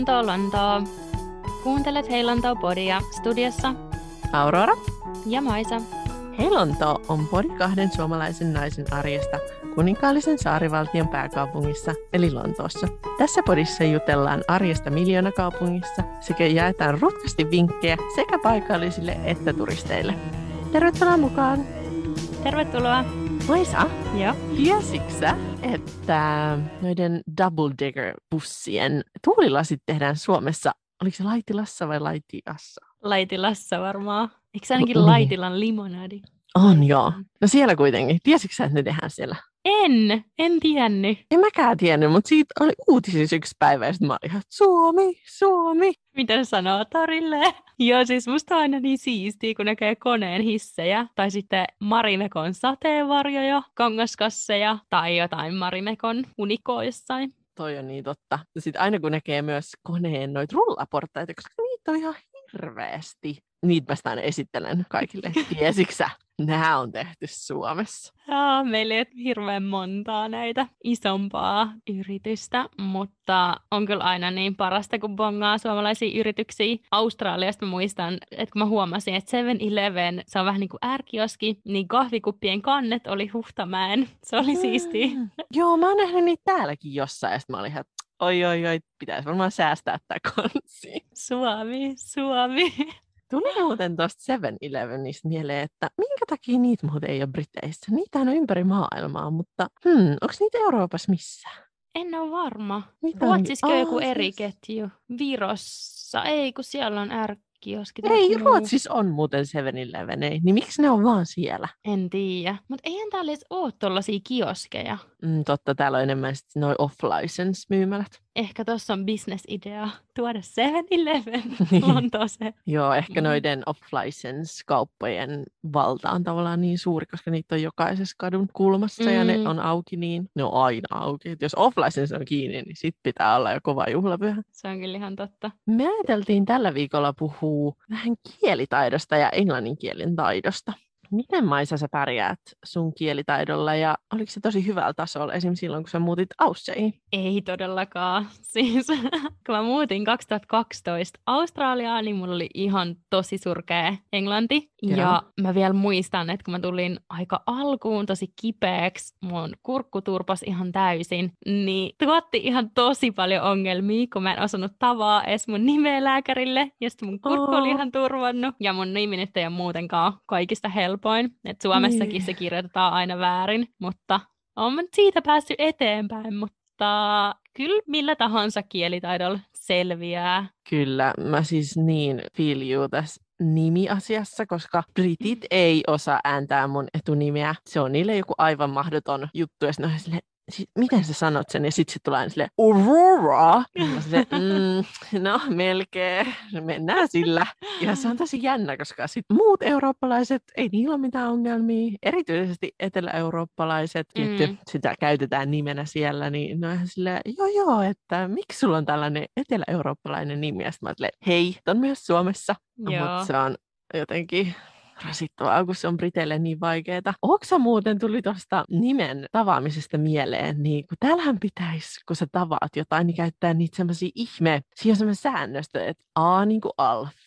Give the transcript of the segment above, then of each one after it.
Lontoo, Lontoo. Kuuntelet Hei Lontoo podia studiossa Aurora ja Maisa. Hei Lontoo on podi kahden suomalaisen naisen arjesta kuninkaallisen saarivaltion pääkaupungissa eli Lontoossa. Tässä podissa jutellaan arjesta miljoonakaupungissa sekä jaetaan rutkasti vinkkejä sekä paikallisille että turisteille. Tervetuloa mukaan! Tervetuloa. Maisa, Joo. tiesitkö että noiden Double Digger-bussien tuulilasit tehdään Suomessa, oliko se Laitilassa vai Laitiassa? Laitilassa varmaan. Eikö se ainakin. Laitilan limonadi? On joo. No siellä kuitenkin. Tiesitkö sä, että ne tehdään siellä? En, en tiennyt. En mäkään tiennyt, mutta siitä oli uutisissa yksi päivä ja sitten mä olin ihan, Suomi, Suomi. Mitä sanoo torille? Joo, siis musta on aina niin siistiä, kun näkee koneen hissejä. Tai sitten Marimekon sateenvarjoja, kangaskasseja tai jotain Marimekon unikoa jossain. Toi on niin totta. Ja sitten aina kun näkee myös koneen noita rullaportaita, koska niitä on ihan hirveästi. Niitä mä esittelen kaikille. Tiesitkö sä? Nämä on tehty Suomessa. Joo, meillä ei ole hirveän montaa näitä isompaa yritystä, mutta on kyllä aina niin parasta, kun bongaa suomalaisia yrityksiä. Australiasta mä muistan, että kun mä huomasin, että 7-Eleven, se on vähän niin kuin ärkioski, niin kahvikuppien kannet oli Huhtamäen. Se oli siistiä. Mm. Joo, mä oon nähnyt niitä täälläkin jossain. Ja sit mä olin ihan, että oi oi oi, pitäisi varmaan säästää tää konsi. Suomi, Suomi. Tuli muuten tuosta 7-Elevenistä mieleen, että minkä takia niitä muuten ei ole Briteissä? Niitä on ympäri maailmaa, mutta hmm, onko niitä Euroopassa missään? En ole varma. Mitä Ruotsissa on- joku eri siis- ketju. Virossa, ei kun siellä on ärkioski. tai Ei. Ruotsissa on muuten 7-Eleven, ei. Niin miksi ne on vaan siellä? En tiedä. Mutta eihän täällä edes ole tollasia kioskeja. Mm, totta, täällä on enemmän sit noi off-license myymälät. Ehkä tuossa on bisnesidea tuoda 7-Eleven Niin. Lontooseen. Joo, ehkä Mm. noiden off-license-kauppojen valta on tavallaan niin suuri, koska niitä on jokaisessa kadun kulmassa ja ne Mm. on auki niin. Ne on aina auki. Et jos off-license on kiinni, niin sit pitää olla jo kova juhlapyhä. Se on kyllä ihan totta. Me ajateltiin tällä viikolla puhua vähän kielitaidosta ja englannin kielen taidosta. Miten Maisa sä pärjäät sun kielitaidolla ja oliko se tosi hyvällä tasolla esim. silloin, kun sä muutit Aussiaan? Ei todellakaan. Siis kun mä muutin 2012 Australiaan, niin mulla oli ihan tosi surkea englanti. Joo. Ja mä vielä muistan, että kun mä tulin aika alkuun tosi kipeäksi, mun kurkku turpas ihan täysin, niin tuotti ihan tosi paljon ongelmia, kun mä en osannut tavaa edes mun nimeä lääkärille. Ja sitten mun kurkku oli Oo. ihan turvannut. Ja mun nimi nyt ei ole muutenkaan kaikista helpoin. Et Suomessakin Niin. se kirjoitetaan aina väärin, mutta on siitä päässyt eteenpäin, mutta kyllä millä tahansa kielitaidolla selviää. Kyllä, mä siis niin feel you tässä nimiasiassa, koska britit ei osaa ääntää mun etunimeä. Se on niille joku aivan mahdoton juttu, ja sit ne on silleen, "Si- miten sä sanot sen? Ja sitten sit tulee aina silleen, Aurora! Silleen, mm, no melkein, mennään sillä. Ja se on tosi jännä, koska sit muut eurooppalaiset, ei niillä ole mitään ongelmia. Erityisesti etelä-eurooppalaiset, tietty, Mm. sitä käytetään nimenä siellä, niin ne on ihan silleen, joo joo, että miksi sulla on tällainen etelä-eurooppalainen nimi? Ja sit mä hei, on myös Suomessa. Mutta se on jotenkin rasittavaa, kun se on Briteille niin vaikeaa. Onko muuten tuli tuosta nimen tavaamisesta mieleen, niin kun täällähän pitäisi, kun sä tavaat jotain, niin käyttää niitä semmoisia ihme, siinä on semmoinen säännöstö, että A niin kuin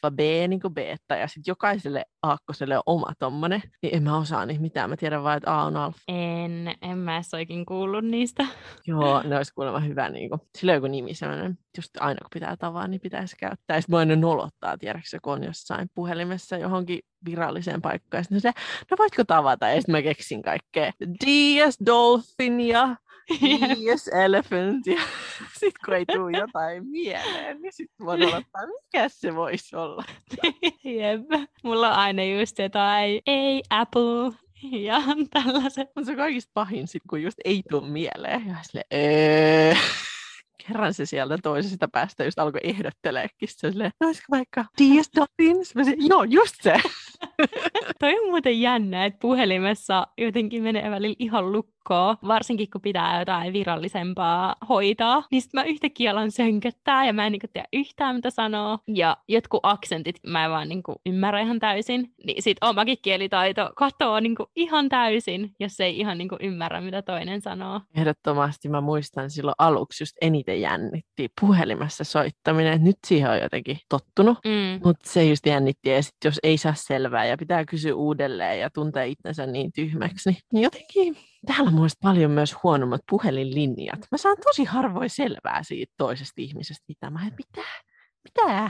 alfa, B niin kuin beta ja sitten jokaiselle aakkoselle on oma tommonen, niin en mä osaa niitä mitään, mä tiedän vaan, että A on alfa. En, en mä edes oikein kuullut niistä. Joo, ne olisi kuulemma hyvä. Niin kuin, sillä on joku nimi sellainen, just aina kun pitää tavaa, niin pitäisi käyttää. Ja sitten mua aina nolottaa, tiedätkö, kun on jossain puhelimessa johonkin viralliseen paikkaan. Ja sitten se, no voitko tavata? Ja sitten mä keksin kaikkea. Dias Dolphin ja Dias Elephant. Ja sitten kun ei tule jotain mieleen, niin sitten mua nolottaa, mikä se voisi olla. Jep. Mulla on aina just jotain, ei Apple ja tällaiset. Mutta se on kaikista pahin, sit, kun just ei tule mieleen. Ja sille, öö. Kerran se sieltä toisesta päästä just alkoi ehdotteleekin. Se silleen, no olisiko vaikka Dias Dolphins? Mä sanoin, joo, just se. Toi on muuten jännä, että puhelimessa jotenkin menee välillä ihan lukkoon, varsinkin kun pitää jotain virallisempaa hoitaa. Niin sitten mä yhtäkkiä alan sönköttää ja mä en niinku tiedä yhtään mitä sanoo. Ja jotkut aksentit mä en vaan niinku ymmärrä ihan täysin. Niin sit omakin kielitaito katoaa niinku ihan täysin, jos ei ihan niinku ymmärrä mitä toinen sanoo. Ehdottomasti mä muistan silloin aluksi just eniten jännitti puhelimessa soittaminen. Nyt siihen on jotenkin tottunut. Mm. Mutta se just jännitti, ja sit jos ei saa selvää ja pitää kysyä uudelleen ja tuntee itsensä niin tyhmäksi, niin jotenkin täällä on paljon myös huonommat puhelinlinjat. Mä saan tosi harvoin selvää siitä toisesta ihmisestä, mitä mä en pitää. Mitä?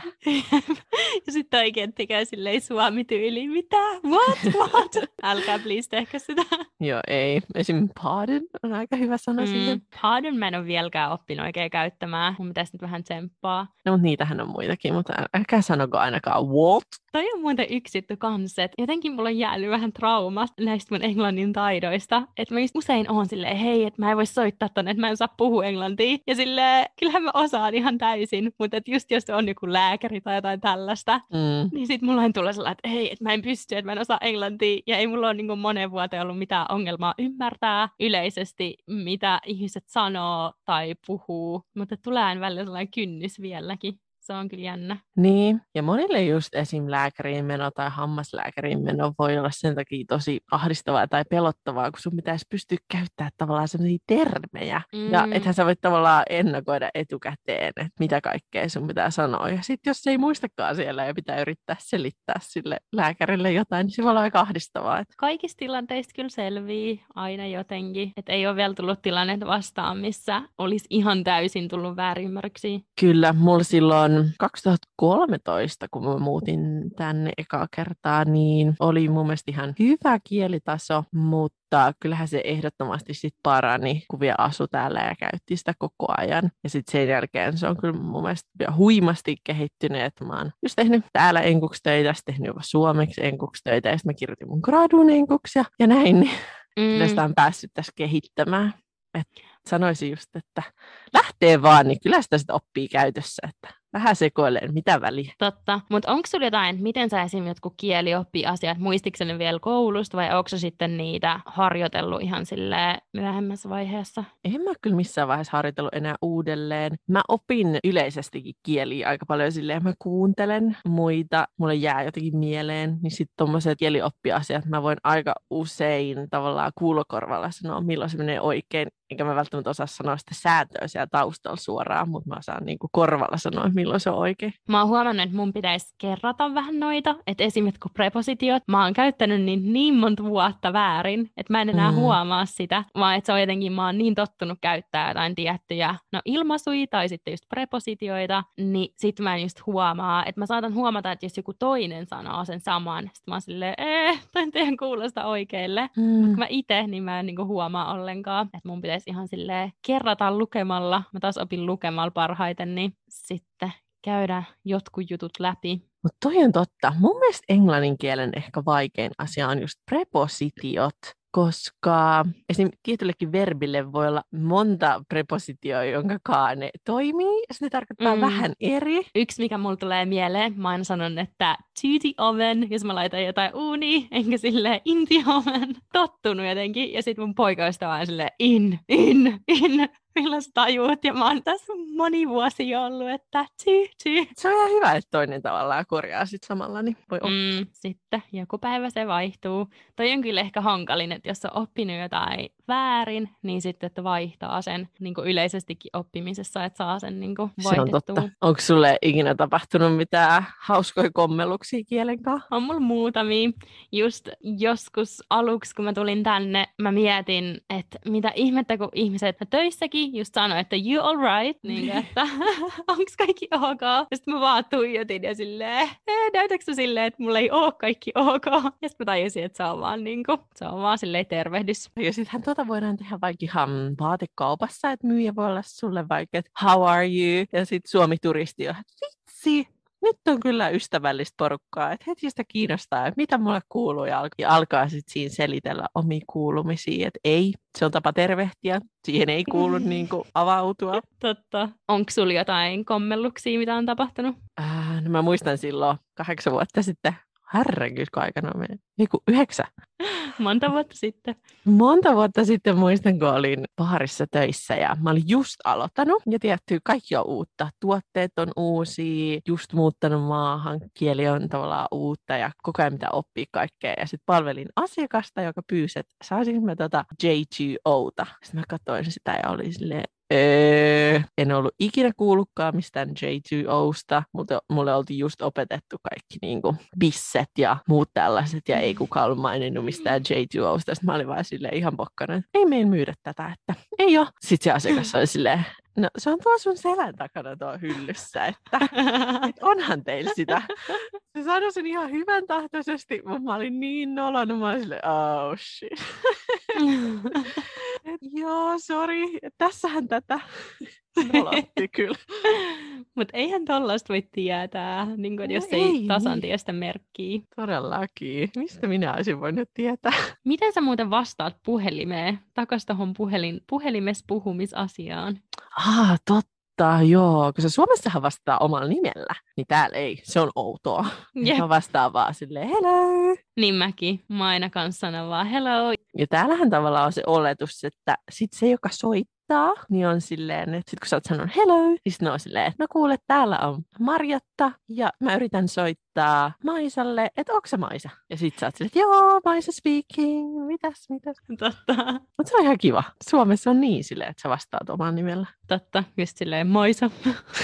ja sitten oikein tekee silleen suomi-tyyliin, mitä? What? What? Älkää please tehkö sitä. Joo, ei. Esim. pardon on aika hyvä sana mm, siihen. Pardon mä en ole vieläkään oppinut oikein käyttämään. Mun pitäisi nyt vähän tsemppaa. No, mutta niitähän on muitakin, mutta älkää sanoko ainakaan what. Toi on muuten yksi juttu että jotenkin mulla on jäänyt vähän trauma näistä mun englannin taidoista. Että mä just usein oon silleen, hei, että mä en voi soittaa tonne, että mä en saa puhua englantia. Ja silleen, kyllähän mä osaan ihan täysin, mutta että just jos on joku lääkäri tai jotain tällaista, mm. niin sit mulla on tullut sellainen, että hei, että mä en pysty, että mä en osaa englantia. Ja ei mulla ole niin monen vuoteen ollut mitään ongelmaa ymmärtää yleisesti, mitä ihmiset sanoo tai puhuu. Mutta tulee välillä sellainen kynnys vieläkin. Se on kyllä jännä. Niin, ja monille just esim. lääkäriin meno tai hammaslääkäriin meno voi olla sen takia tosi ahdistavaa tai pelottavaa, kun sun pitäisi pystyä käyttämään tavallaan sellaisia termejä. Mm. Ja ethän sä voit tavallaan ennakoida etukäteen, että mitä kaikkea sun pitää sanoa. Ja sitten jos ei muistakaan siellä ja pitää yrittää selittää sille lääkärille jotain, niin se voi olla aika ahdistavaa. Kaikista tilanteista kyllä selvii aina jotenkin. Että ei ole vielä tullut tilanne vastaan, missä olisi ihan täysin tullut väärinymmärryksiä. Kyllä, mulla silloin 2013, kun mä muutin tänne ekaa kertaa, niin oli mun mielestä ihan hyvä kielitaso, mutta kyllähän se ehdottomasti sit parani, kun vielä asu täällä ja käytti sitä koko ajan. Ja sitten sen jälkeen se on kyllä mun mielestä huimasti kehittynyt, että mä oon just tehnyt täällä enkuksi töitä, sitten tehnyt jopa suomeksi enkuksi töitä, ja sitten mä kirjoitin mun graduun enkuksi ja, ja näin, niin mm. sitä on päässyt tässä kehittämään. Et sanoisin just, että lähtee vaan, niin kyllä sitä sitten oppii käytössä, että vähän sekoilen, mitä väliä. Totta, mutta onko sulla jotain, miten sä esimerkiksi jotkut kielioppiasiat, muistitko ne vielä koulusta vai onko sitten niitä harjoitellut ihan sille myöhemmässä vaiheessa? En mä kyllä missään vaiheessa harjoitellut enää uudelleen. Mä opin yleisestikin kieliä aika paljon silleen, mä kuuntelen muita, mulle jää jotenkin mieleen, niin sitten tommoset kielioppiasiat mä voin aika usein tavallaan kuulokorvalla sanoa, milloin se menee oikein, enkä mä välttämättä osaa sanoa sitä sääntöä siellä taustalla suoraan, mutta mä osaan niin korvalla sanoa, milloin se on oikein. Mä oon huomannut, että mun pitäisi kerrata vähän noita, että esimerkiksi kun prepositiot, mä oon käyttänyt niin, niin monta vuotta väärin, että mä en enää mm. huomaa sitä, vaan että se on jotenkin, mä oon niin tottunut käyttää jotain tiettyjä, no ilmaisuja tai sitten just prepositioita, niin sit mä en just huomaa, että mä saatan huomata, että jos joku toinen sanoo sen saman, sit mä oon silleen, ee, toi teidän kuulosta oikealle, mm. mutta mä itse, niin mä en niinku huomaa ollenkaan, että mun pitäisi ihan silleen kerrata lukemalla, mä taas opin lukemalla parhaiten, niin sitten käydä jotkut jutut läpi. Mutta toi on totta. Mun mielestä englannin kielen ehkä vaikein asia on just prepositiot koska esim. tietyllekin verbille voi olla monta prepositioa, jonka kaane toimii, ja ne tarkoittaa mm. vähän eri. Yksi, mikä mulle tulee mieleen, mä aina sanon, että to the oven, jos mä laitan jotain uuni, enkä sille in the oven, tottunut jotenkin, ja sitten mun poika on vaan silleen in, in, in, milloin sä tajuut, ja mä oon tässä moni vuosi jo ollut, että ty, ty. Se on ihan hyvä, että toinen tavallaan korjaa sit samalla, niin voi mm, Sitten joku päivä se vaihtuu. Toi on kyllä ehkä hankalin, että jos on oppinut jotain väärin, niin sitten että vaihtaa sen niin kuin yleisestikin oppimisessa, että saa sen niin kuin Se on totta. Onko sulle ikinä tapahtunut mitään hauskoja kommelluksia kielen kanssa? On mulla muutamia. Just joskus aluksi, kun mä tulin tänne, mä mietin, että mitä ihmettä, kun ihmiset töissäkin just sanoi, että you all right, niin kuin, että onko kaikki ok? Ja sitten mä vaan tuijotin ja silleen, näytätkö silleen, että mulla ei ole kaikki ok? Ja sitten mä tajusin, että se on vaan, niin kuin, se on vaan silleen tervehdys. Ja sittenhän tuota voidaan tehdä vaikka ihan vaatekaupassa, että myyjä voi olla sulle vaikka, että how are you? Ja sitten Suomi-turisti on, vitsi, nyt on kyllä ystävällistä porukkaa, että heti sitä kiinnostaa, että mitä mulle kuuluu ja, al- ja alkaa sitten siinä selitellä omi kuulumisia, että ei, se on tapa tervehtiä, siihen ei kuulu niin kuin avautua. Totta. Onko sulla jotain kommelluksia, mitä on tapahtunut? Äh, no mä muistan silloin kahdeksan vuotta sitten Herregud, aikana meni. Ei kun yhdeksän. Monta vuotta sitten. Monta vuotta sitten muistan, kun olin baarissa töissä ja mä olin just aloittanut. Ja tietty, kaikki on uutta. Tuotteet on uusia, just muuttanut maahan, kieli on tavallaan uutta ja koko ajan mitä oppii kaikkea. Ja sitten palvelin asiakasta, joka pyysi, että saisin mä tota J2Ota. Sitten mä katsoin sitä ja olin silleen, Öö, en ollut ikinä kuullutkaan mistään J2Osta, mutta mulle oltiin just opetettu kaikki niin kuin bisset ja muut tällaiset, ja ei kukaan ollut maininnut mistään J2Osta. Sitten mä olin vaan silleen ihan pokkana, ei meidän myydä tätä, että ei ole. Sitten se asiakas oli silleen, No se on tuo sun selän takana tuo hyllyssä, että, että onhan teillä sitä. Se sanoi sen ihan hyvän tahtoisesti, mutta mä olin niin nolonut, mä olin silleen, oh shit. Et, joo, sorry, tässähän tätä nolotti kyllä. Mutta eihän tollaista voi tietää, niin kun, jos No ei, ei, tasan niin. tiedä sitä merkkiä. Todellakin. Mistä minä olisin voinut tietää? Miten sä muuten vastaat puhelimeen, takas tuohon puhelin, puhelimessa puhumisasiaan? Ah, totta, joo. Koska Suomessahan vastaa omalla nimellä, niin täällä ei. Se on outoa. Jep. Mä vastaan vaan silleen, hello. Niin mäkin. Mä aina kanssa sanon vaan hello. Ja täällähän tavallaan on se oletus, että sit se, joka soittaa, niin on silleen, että sit kun sä oot sanonut hello, niin sit ne on silleen, että no kuule, täällä on Marjatta, ja mä yritän soittaa Maisalle, että onko se Maisa? Ja sit sä oot silleen, että joo, Maisa speaking, mitäs, mitäs. Totta. Mutta se on ihan kiva. Suomessa on niin silleen, että sä vastaat oman nimellä. Totta. Just silleen Moisa.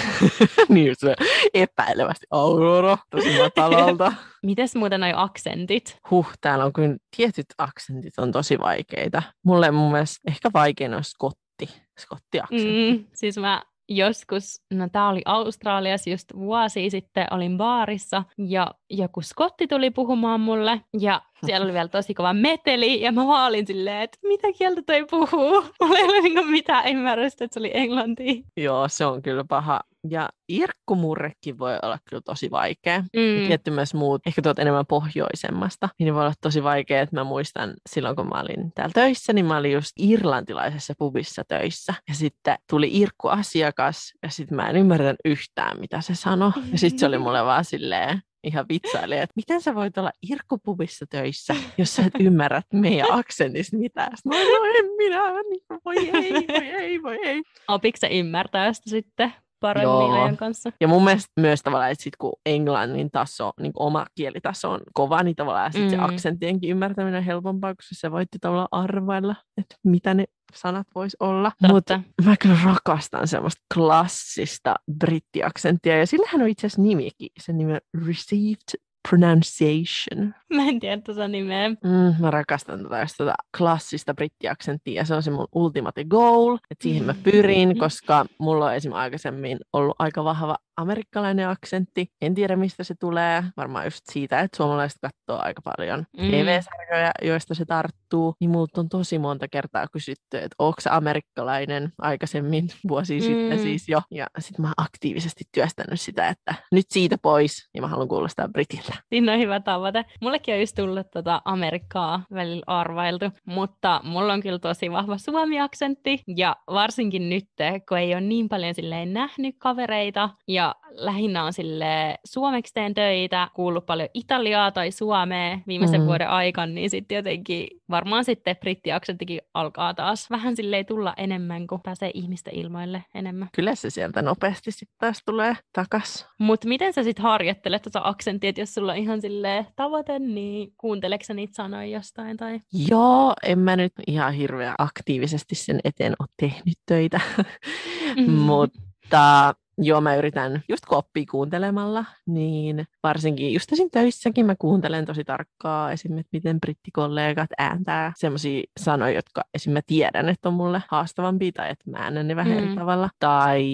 niin se epäilevästi Aurora, tosi matalalta. Mites muuten noi aksentit? Huh, täällä on kyllä tietyt aksentit on tosi vaikeita. Mulle mun mielestä ehkä vaikein on skotti, skottiaksentti. Mm, siis mä joskus, no tää oli Australiassa just vuosi sitten, olin baarissa ja joku skotti tuli puhumaan mulle ja siellä oli vielä tosi kova meteli ja mä vaan olin silleen, että mitä kieltä toi puhuu? Mulla ei ole niinku mitään ymmärrystä, että se oli englantia. Joo, se on kyllä paha. Ja irkkumurrekin voi olla kyllä tosi vaikea. Mm. tietty myös muut, ehkä tuot enemmän pohjoisemmasta, niin voi olla tosi vaikea, että mä muistan silloin, kun mä olin täällä töissä, niin mä olin just irlantilaisessa pubissa töissä. Ja sitten tuli irkkuasiakas, ja sitten mä en ymmärrä yhtään, mitä se sanoi. Ja sitten se oli mulle vaan silleen, ihan vitsaili, että miten sä voit olla irkkupubissa töissä, jos sä et ymmärrä meidän aksentista mitään. Olin, no en minä, niin voi ei, voi ei, voi ei. Opiko se ymmärtää sitä sitten paremmin Joo. ajan kanssa? Ja mun mielestä myös tavallaan, että sit kun englannin taso, niin oma kielitaso on kova, niin tavallaan sit se Mm. aksenttien ymmärtäminen on helpompaa, koska se voitti tavallaan arvailla, että mitä ne sanat vois olla. Totta. Mutta mä kyllä rakastan semmoista klassista brittiaksenttia, ja sillähän on itse asiassa nimikin. Sen nimi on Received Pronunciation. Mä en tiedä tuossa nimeä. Mm, mä rakastan tätä, just tätä klassista brittiaksenttia ja se on se mun ultimate goal, että siihen mä pyrin, koska mulla on esimerkiksi aikaisemmin ollut aika vahva amerikkalainen aksentti. En tiedä mistä se tulee, varmaan just siitä, että suomalaiset katsoo aika paljon Mm. TV-sarjoja, joista se tarttuu. Niin multa on tosi monta kertaa kysytty, että onko se amerikkalainen aikaisemmin sitten Mm. siis jo. Ja sitten mä oon aktiivisesti työstänyt sitä, että nyt siitä pois, ja mä haluan kuulostaa britiltä. Siinä on hyvä tavoite. Mullekin on just tullut tota Amerikkaa välillä arvailtu, mutta mulla on kyllä tosi vahva suomi-aksentti ja varsinkin nyt, kun ei ole niin paljon silleen nähnyt kavereita ja lähinnä on sille suomeksi teen töitä, kuullut paljon italiaa tai suomea viimeisen Mhm. vuoden aikana, niin sitten jotenkin varmaan sitten brittiaksenttikin alkaa taas vähän silleen tulla enemmän, kun pääsee ihmisten ilmoille enemmän. Kyllä se sieltä nopeasti sitten taas tulee takas. Mutta miten sä sitten harjoittelet tuota aksenttia, jos sulla on ihan silleen tavoite, niin kuunteleeko sä niitä sanoja jostain? Tai... Joo, en mä nyt ihan hirveän aktiivisesti sen eteen ole tehnyt töitä, Mhm. mutta joo, mä yritän just kun oppii kuuntelemalla, niin varsinkin just esim. töissäkin mä kuuntelen tosi tarkkaa esim. että miten brittikollegat ääntää semmoisia sanoja, jotka esim. mä tiedän, että on mulle haastavampia tai että mä äännän ne vähän eri Mm. tavalla. Tai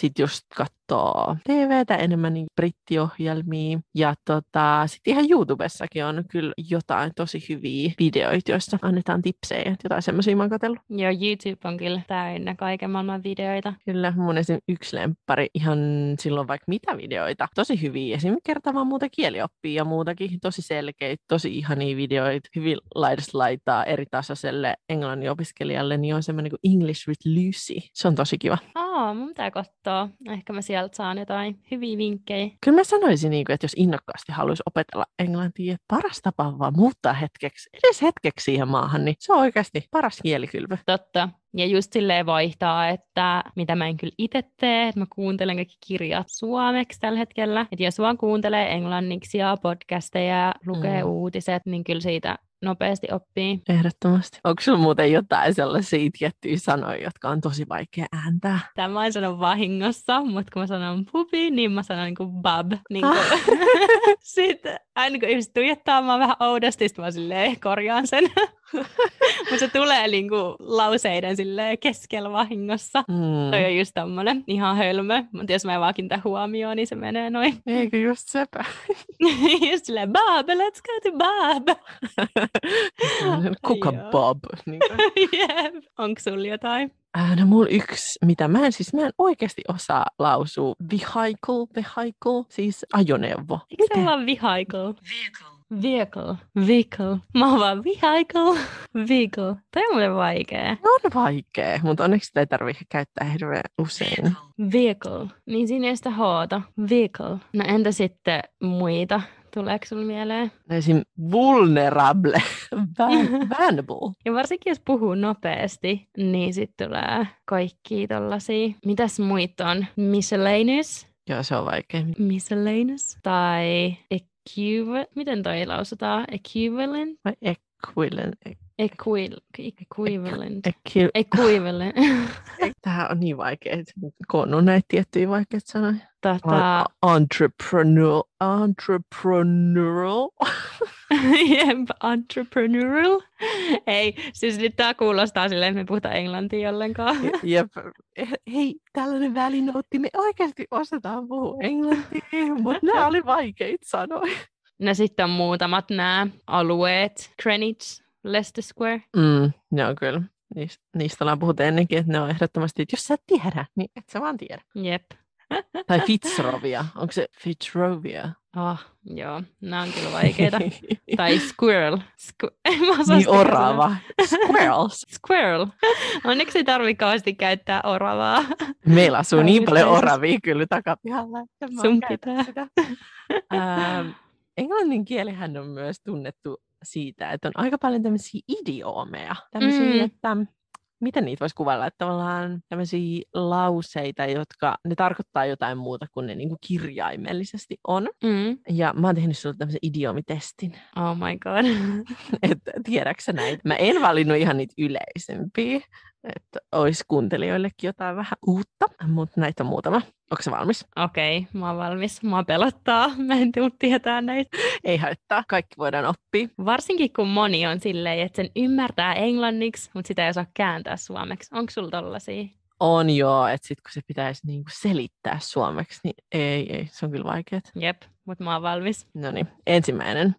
sitten just katsoo TVtä enemmän niin brittiohjelmia. Ja tota, sitten ihan YouTubessakin on kyllä jotain tosi hyviä videoita, joissa annetaan tipsejä. Jotain semmoisia mä oon katsellut. Joo, YouTube on kyllä täynnä kaiken maailman videoita. Kyllä, mun esim. yksi lemppari ihan silloin vaikka mitä videoita. Tosi hyviä. Esim. kertaa vaan muuta kielioppia ja muutakin. Tosi selkeitä, tosi ihania videoita. Hyvin laidasta laitaa eri tasoiselle englannin opiskelijalle, niin on semmoinen kuin English with Lucy. Se on tosi kiva. Aa, mun pitää katsoa. Ehkä mä sieltä sieltä saan jotain hyviä vinkkejä. Kyllä mä sanoisin, niin kuin, että jos innokkaasti haluaisi opetella englantia, että paras tapa on vaan muuttaa hetkeksi, edes hetkeksi siihen maahan, niin se on oikeasti paras kielikylvy. Totta. Ja just silleen vaihtaa, että mitä mä en kyllä itse tee, että mä kuuntelen kaikki kirjat suomeksi tällä hetkellä. Että jos vaan kuuntelee englanniksi ja podcasteja ja lukee Mm. uutiset, niin kyllä siitä nopeasti oppii. Ehdottomasti. Onko sulla muuten jotain sellaisia tiettyjä sanoja, jotka on tosi vaikea ääntää? Tämä en sano vahingossa, mutta kun mä sanon pubi, niin mä sanon niinku bab. Niin kuin. Sitten aina kun ihmiset tuijottaa mä vähän oudosti, sitten mä silleen korjaan sen. mutta se tulee niinku lauseiden silleen keskellä vahingossa. Mm. Toi on just tommonen ihan hölmö, mutta jos mä en vaan kiinnitä huomioon, niin se menee noin. Eikö just sepä? just silleen, Bob, let's go to Bob. Kuka Joo. Bob? Niin. Jep. Onko sulla jotain? Äh, no mulla yksi, mitä mä en siis, mä en oikeasti osaa lausua. Vehicle, vehicle, siis ajoneuvo. Eikö se ole vaan vehicle? Vehicle. Vehicle. Mä oon vaan vehicle. Vehicle. Toi on mulle vaikea. On vaikea, mutta onneksi sitä ei tarvitse käyttää hirveän usein. Vehicle. Niin siinä ei sitä hoota. Vehicle. No entä sitten muita? Tuleeko sulla mieleen? Esim. vulnerable, vulnerable. Ja varsinkin jos puhuu nopeasti, niin sitten tulee kaikki tollasia. Mitäs muita on? Miscellaneous. Joo, se on vaikea. Miscellaneous. Tai equivalent. Miten toi lausutaan? Equivalent? Vai equivalent. Equil, equivalent. Equi- Equivalent. Tähän on niin vaikea, että koonnut näitä tiettyjä vaikeita sanoja. Tota, Entrepreneurial. Entrepreneurial. jep, entrepreneurial. Ei, siis nyt tää kuulostaa silleen, että me puhutaan englantia ollenkaan. Jep. Hei, tällainen välinoutti. Me oikeasti osataan puhua englantia, mutta nämä oli vaikeita sanoja. No sitten on muutamat nämä alueet. Greenwich, Leicester Square. Mm, ne on kyllä. Niistä, niistä ollaan puhuttu ennenkin, että ne on ehdottomasti, että jos sä et tiedä, niin et sä vaan tiedä. Jep. Tai Fitzrovia. Onko se Fitzrovia? Oh, joo, nämä on kyllä vaikeita. tai squirrel. Squ- mä niin orava. Squirrels. Squirrel. Onneksi ei tarvi kauheasti käyttää oravaa. Meillä asuu niin paljon oravia kyllä takapihalla. Sun pitää. sitä. Ähm, englannin kielihän on myös tunnettu siitä, että on aika paljon tämmöisiä idioomeja. Tämmöisiä, Mm. että miten niitä voisi kuvailla, että tavallaan tämmöisiä lauseita, jotka ne tarkoittaa jotain muuta kuin ne niinku kirjaimellisesti on. Mm. Ja mä oon tehnyt sulle tämmöisen idiomitestin, Oh my god. että tiedätkö näitä? Mä en valinnut ihan niitä yleisempiä, että olisi kuuntelijoillekin jotain vähän uutta, mutta näitä on muutama. Onko se valmis? Okei, okay, mä oon valmis. Mua pelottaa. Mä en tuu tietää näitä. Ei haittaa, kaikki voidaan oppia. Varsinkin kun moni on silleen, että sen ymmärtää englanniksi, mutta sitä ei osaa kääntää suomeksi. Onko sulla tollasia? On joo, että sit kun se pitäisi niinku selittää suomeksi, niin ei, ei, se on kyllä vaikeaa. Jep, mutta mä oon valmis. No niin, ensimmäinen.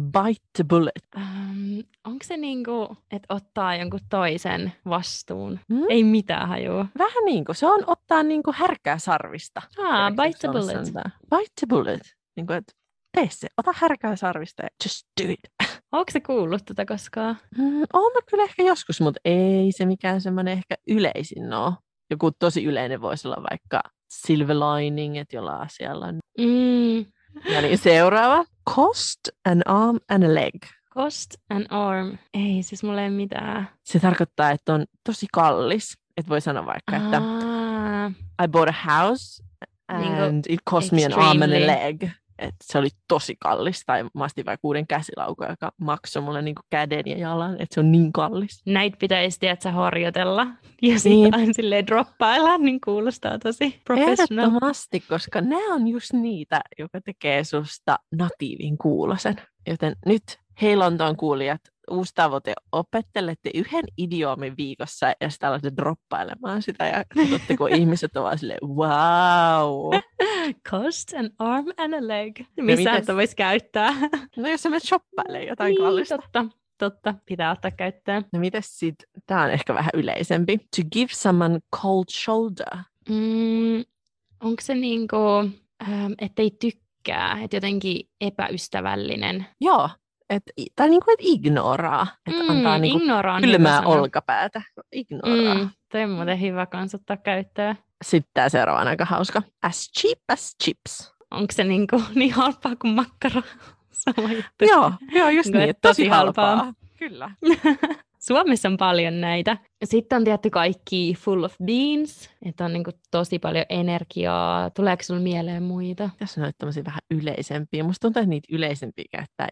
Bite the bullet. Um, onko se niinku, että ottaa jonkun toisen vastuun? Hmm? Ei mitään hajua. Vähän niin kuin, se on ottaa niinku härkää sarvista. Ah, bite the bullet. sanotaan? Bite the bullet. Niin kuin, että tee se, ota härkää sarvista ja just do it. Onko se kuullut tätä koskaan? Mm, oon mä kyllä ehkä joskus, mutta ei se mikään semmoinen ehkä yleisin ole. Joku tosi yleinen voisi olla vaikka silver lining, että jolla asialla on. Mm. Ja niin seuraava. Cost an arm and a leg. Cost an arm. Ei, siis mulla ei mitään. Se tarkoittaa, että on tosi kallis. Että voi sanoa vaikka, että Ah, I bought a house Niinku and it cost me an arm and a extremely- leg. Et se oli tosi kallis. Tai mä ostin vaikka uuden käsilaukun, joka maksoi mulle niinku käden ja jalan. Että se on niin kallis. näitä pitäisi, tiedätkö, harjoitella. Ja sitten Niin. aina silleen droppailla, niin kuulostaa tosi professional. Ehdottomasti, koska nämä on just niitä, joka tekee susta natiivin kuulosen. Joten nyt, hei Lontoon kuulijat, uusi tavoite, opettelette yhden idioomin viikossa ja sitten alatte droppailemaan sitä ja katsotte, kun ihmiset ovat silleen, wow. Cost an arm and a leg. Missä sitä voisi käyttää? No jos sä menet shoppailemaan jotain niin, kallista. totta, totta. Pitää ottaa käyttöön. No mites sit, tää on ehkä vähän yleisempi. To give someone cold shoulder. Mm, onko se niinku, ähm, ettei tykkää, että jotenkin epäystävällinen? Joo, et, tai niinku, et ignoraa. Että Mm, antaa niinku ignoraan hyvä kylmää olkapäätä. Ignoraa. Mm, toi on muuten hyvä kans ottaa käyttöön. Sitten tämä seuraava on aika hauska. As cheap as chips. Onko se niin, kuin, niin halpaa kuin makkara? Sama juttu. Joo, joo just Niin, niin, että tosi tosi halpaa. halpaa. Kyllä. Suomessa on paljon näitä. Sitten on tietty kaikki full of beans, että on niin kuin tosi paljon energiaa. Tuleeko sinulle mieleen muita? Tässä on tämmöisiä vähän yleisempiä. Musta tuntuu, että niitä yleisempiä käyttää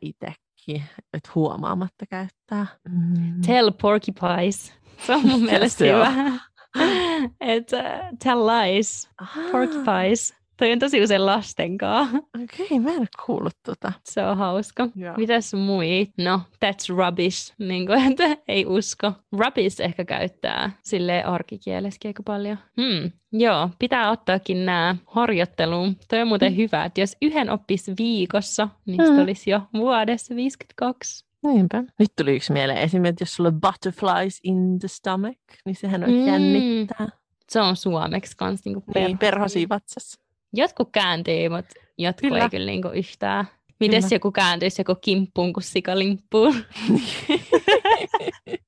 itsekin, että huomaamatta käyttää. Mm. Tell porcupines. Se on mun mielestä hyvä. että uh, tell lies. Ah, Porcupines. Toi on tosi usein lasten kanssa. Okei, mä en ole kuullut tota. Se on hauska. Joo. Mitäs muit? No, that's rubbish. Niin kuin, että ei usko. Rubbish ehkä käyttää sille arkikielessäkin aika paljon. Hmm. Joo, pitää ottaakin nämä harjoitteluun. Toi on muuten hyvä, että jos yhden oppisi viikossa, niin Mm. mm. olisi jo vuodessa 52. Niinpä. Nyt tuli yksi mieleen esimerkiksi, jos sulla on butterflies in the stomach, niin sehän on Mm. jännittää. Se on suomeksi kans niinku Niin, perhosia vatsassa. Jotkut kääntyy, mutta jotkut Kyllä. ei kyllä niinku yhtään. Mites Kyllä. joku kääntyisi joku kimppuun kuin sikalimppuun?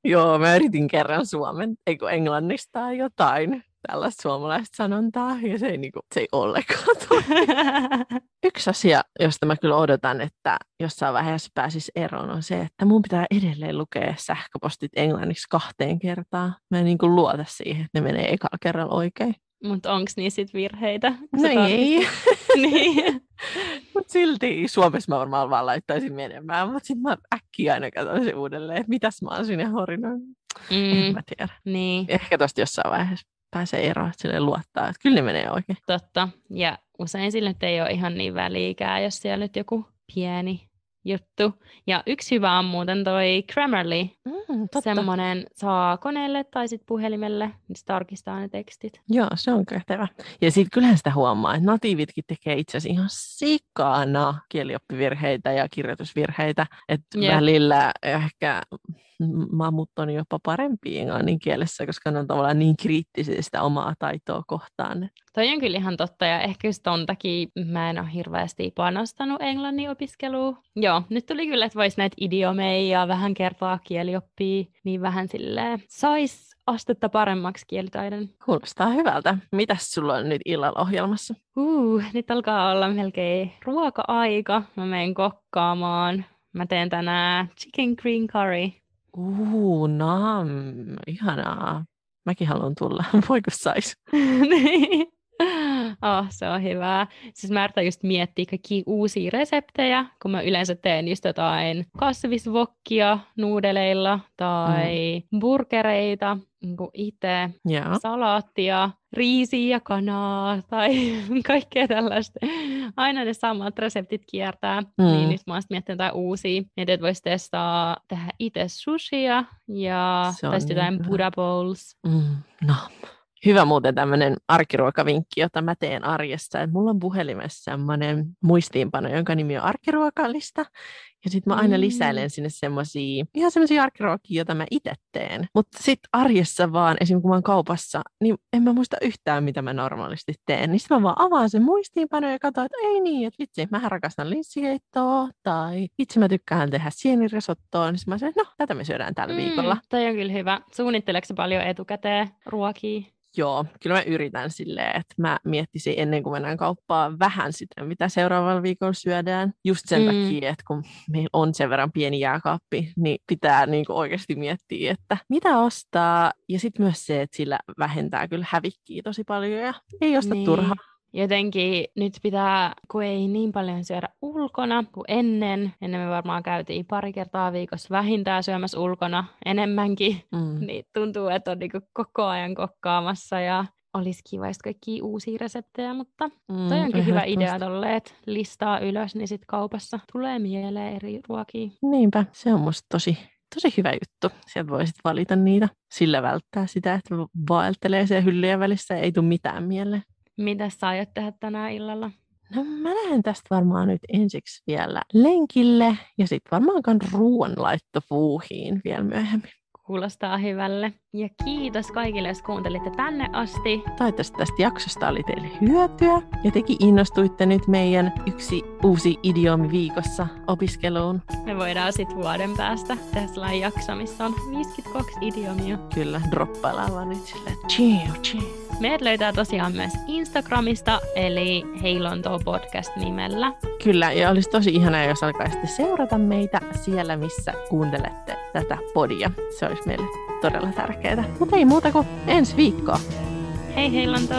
Joo, mä yritin kerran suomen, ei kun englannista jotain tällaista suomalaista sanontaa, ja se ei, niinku, se ei ollenkaan. Yksi asia, josta mä kyllä odotan, että jossain vaiheessa pääsis eroon, on se, että mun pitää edelleen lukea sähköpostit englanniksi kahteen kertaan. Mä en niinku luota siihen, että ne menee ekalla kerralla oikein. Mutta onko niissä sit virheitä? No ei, tarkistat? niin. mutta silti Suomessa mä varmaan vaan laittaisin menemään, mutta sitten mä äkkiä aina katson sen uudelleen, että mitäs mä oon sinne horinoin. En Mm, mä tiedä. niin, Ehkä tosta jossain vaiheessa pääsee eroon, että sille luottaa, että kyllä ne menee oikein. totta. Ja usein sillä nyt ei ole ihan niin väliikään, jos siellä nyt joku pieni juttu. Ja yksi hyvä on muuten toi Grammarly. Mm, totta. Semmoinen saa koneelle tai sitten puhelimelle, niin tarkistaa ne tekstit. Joo, se on kätevä. Ja sitten kyllähän sitä huomaa, että natiivitkin tekee itse asiassa ihan sikana kielioppivirheitä ja kirjoitusvirheitä. Että Jep. välillä ehkä mamut on jopa parempi englannin kielessä, koska ne on tavallaan niin kriittisiä sitä omaa taitoa kohtaan. Toi on kyllä ihan totta, ja ehkä just ton takia mä en ole hirveästi panostanut englannin opiskeluun. Joo, nyt tuli kyllä, että vois näitä idiomeja ja vähän kertaa kielioppia, niin vähän silleen sais astetta paremmaksi kielitaidon. Kuulostaa hyvältä. Mitäs sulla on nyt illalla ohjelmassa? Uh, nyt alkaa olla melkein ruoka-aika. Mä menen kokkaamaan. Mä teen tänään chicken green curry. Uu, nam, ihanaa. Mäkin haluan tulla. Voi kun sais. Niin. oh, se on hyvää. Siis mä yritän just miettiä kaikkia uusia reseptejä, kun mä yleensä teen just jotain kasvisvokkia nuudeleilla tai mm. burgereita niin itse, Joo. salaattia, riisiä ja kanaa tai kaikkea tällaista. Aina ne samat reseptit kiertää, Mm. niin nyt mä oon miettinyt jotain uusia. Mietin, että voisi testaa tehdä itse sushia ja tai niin jotain hyvä. Buddha bowls. Mm, no. Hyvä muuten tämmöinen arkiruokavinkki, jota mä teen arjessa. Et mulla on puhelimessa semmoinen muistiinpano, jonka nimi on arkiruokalista. Ja sitten mä aina Mm. lisäilen sinne semmoisia, ihan semmoisia arkiruokia, joita mä itse teen. Mutta sitten arjessa vaan, esimerkiksi kun mä oon kaupassa, niin en mä muista yhtään, mitä mä normaalisti teen. Niin sitten mä vaan avaan sen muistiinpano ja katson, että ei niin, että vitsi, mä rakastan linssikeittoa, tai vitsi, mä tykkään tehdä sienirisottoa. Niin sit mä sanoin, no, tätä me syödään tällä viikolla. Mm, toi on kyllä hyvä. Suunnitteleeko paljon etukäteen ruokia? Joo, kyllä mä yritän silleen, että mä miettisin ennen kuin mennään kauppaan vähän sitä, mitä seuraavalla viikolla syödään. Just sen mm. Takia, että kun meillä on sen verran pieni jääkaappi, niin pitää niin kuin oikeasti miettiä, että mitä ostaa. Ja sitten myös se, että sillä vähentää kyllä hävikkiä tosi paljon ja ei osta niin. turhaa. Jotenkin nyt pitää, kun ei niin paljon syödä ulkona kuin ennen. Ennen me varmaan käytiin pari kertaa viikossa vähintään syömässä ulkona enemmänkin. Mm. Niin tuntuu, että on niinku koko ajan kokkaamassa ja olisi kiva just kaikkia uusia reseptejä, mutta Mm, toi onkin hyvä idea tolle, että listaa ylös, niin sit kaupassa tulee mieleen eri ruokia. Niinpä, se on musta tosi, tosi hyvä juttu. Sieltä voisit valita niitä. Sillä välttää sitä, että vaeltelee siellä hyllyjen välissä ja ei tule mitään mieleen. Mitä sä aiot tehdä tänään illalla? No mä lähden tästä varmaan nyt ensiksi vielä lenkille ja sitten varmaankaan ruoanlaittopuuhiin vielä myöhemmin. Kuulostaa hyvälle. Ja kiitos kaikille, jos kuuntelitte tänne asti. Toivottavasti tästä jaksosta oli teille hyötyä ja teki innostuitte nyt meidän yksi uusi idiomi viikossa opiskeluun. Me voidaan sitten vuoden päästä tehdä sellainen jakso, missä on 52 idiomia. Kyllä, droppaillaan vaan nyt silleen, chiu, chiu. Meidät löytää tosiaan myös Instagramista, eli Heilonto podcast nimellä. Kyllä, ja olisi tosi ihanaa, jos alkaisitte seurata meitä siellä, missä kuuntelette tätä podia. Se olisi meille todella tärkeää. Mutta ei muuta kuin ensi viikkoa. Hei Heilonto!